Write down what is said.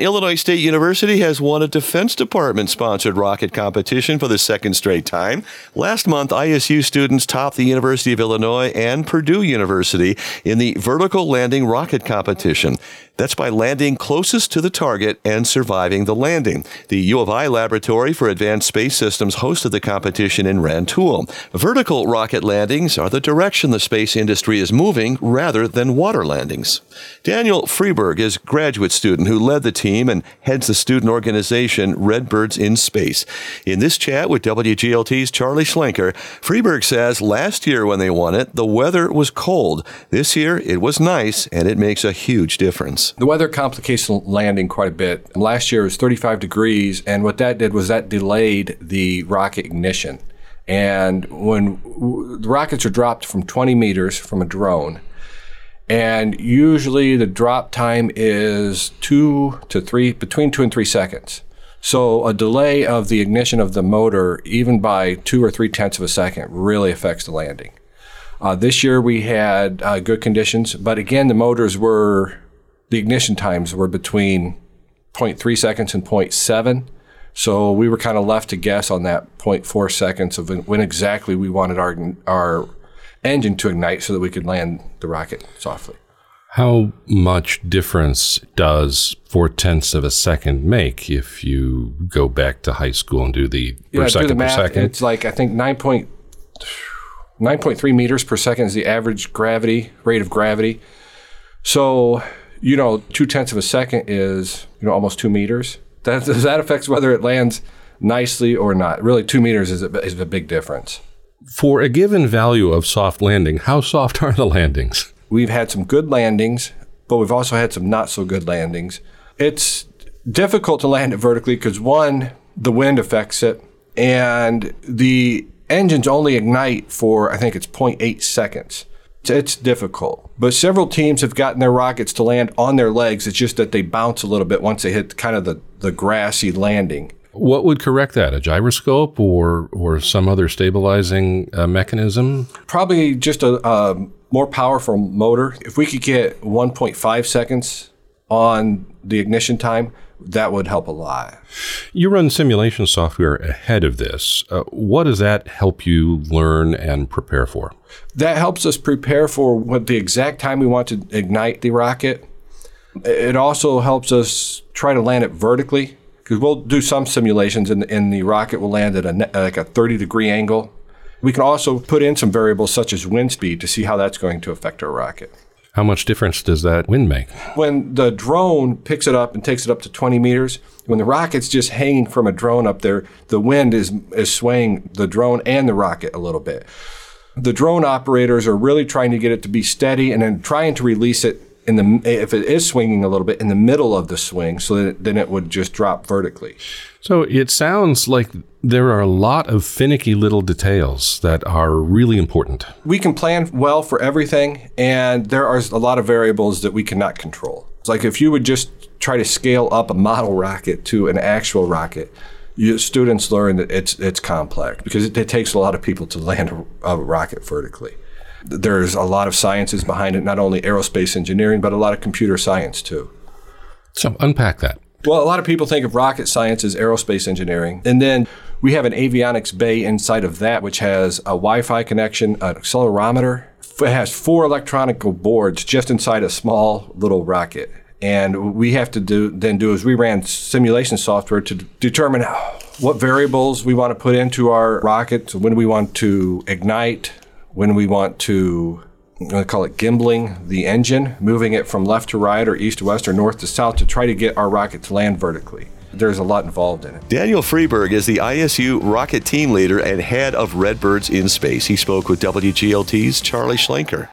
Illinois State University has won a Defense Department sponsored rocket competition for the second straight time. Last month, ISU students topped the University of Illinois and Purdue University in the vertical landing rocket competition. That's by landing closest to the target and surviving the landing. The U of I Laboratory for Advanced Space Systems hosted the competition in Rantoul. Vertical rocket landings are the direction the space industry is moving rather than water landings. Daniel Freeberg is graduate student who led the team and heads the student organization Redbirds in Space. In this chat with WGLT's Charlie Schlenker, Freeberg says last year when they won it, the weather was cold. This year it was nice and it makes a huge difference. The weather complicates landing quite a bit. Last year it was 35 degrees, and what that did was that delayed the rocket ignition. And when the rockets are dropped from 20 meters from a drone, and usually the drop time is two to three, between two and three seconds. So a delay of the ignition of the motor, even by two or three tenths of a second, really affects the landing. Uh, this year we had uh, good conditions, but again, the motors were the ignition times were between 0.3 seconds and 0.7. So we were kind of left to guess on that 0.4 seconds of when exactly we wanted our our engine to ignite so that we could land the rocket softly. How much difference does four tenths of a second make if you go back to high school and do the yeah, per second the math, per second? It's like I think 9. 9.3 meters per second is the average gravity rate of gravity. So you know, two tenths of a second is, you know, almost two meters. That, that affects whether it lands nicely or not. Really, two meters is a, is a big difference. For a given value of soft landing, how soft are the landings? We've had some good landings, but we've also had some not so good landings. It's difficult to land it vertically because one, the wind affects it, and the engines only ignite for, I think it's 0.8 seconds it's difficult. But several teams have gotten their rockets to land on their legs. It's just that they bounce a little bit once they hit kind of the, the grassy landing. What would correct that? A gyroscope or or some other stabilizing uh, mechanism? Probably just a, a more powerful motor. If we could get 1.5 seconds on the ignition time, that would help a lot. You run simulation software ahead of this. Uh, what does that help you learn and prepare for? That helps us prepare for what the exact time we want to ignite the rocket. It also helps us try to land it vertically because we'll do some simulations and, and the rocket will land at a, like a 30 degree angle. We can also put in some variables such as wind speed to see how that's going to affect our rocket. How much difference does that wind make? When the drone picks it up and takes it up to 20 meters, when the rocket's just hanging from a drone up there, the wind is, is swaying the drone and the rocket a little bit. The drone operators are really trying to get it to be steady and then trying to release it in the if it is swinging a little bit in the middle of the swing, so that then it would just drop vertically. So it sounds like there are a lot of finicky little details that are really important. We can plan well for everything, and there are a lot of variables that we cannot control. It's like if you would just try to scale up a model rocket to an actual rocket, you, students learn that it's it's complex because it, it takes a lot of people to land a, a rocket vertically. There's a lot of sciences behind it, not only aerospace engineering, but a lot of computer science too. So unpack that. Well, a lot of people think of rocket science as aerospace engineering. And then we have an avionics bay inside of that, which has a Wi Fi connection, an accelerometer. It has four electronic boards just inside a small little rocket. And we have to do then do is we ran simulation software to determine what variables we want to put into our rocket, when we want to ignite, when we want to I call it gimbling the engine, moving it from left to right or east to west or north to south to try to get our rocket to land vertically. There's a lot involved in it. Daniel Freeberg is the ISU rocket team leader and head of Redbirds in Space. He spoke with WGLT's Charlie Schlenker.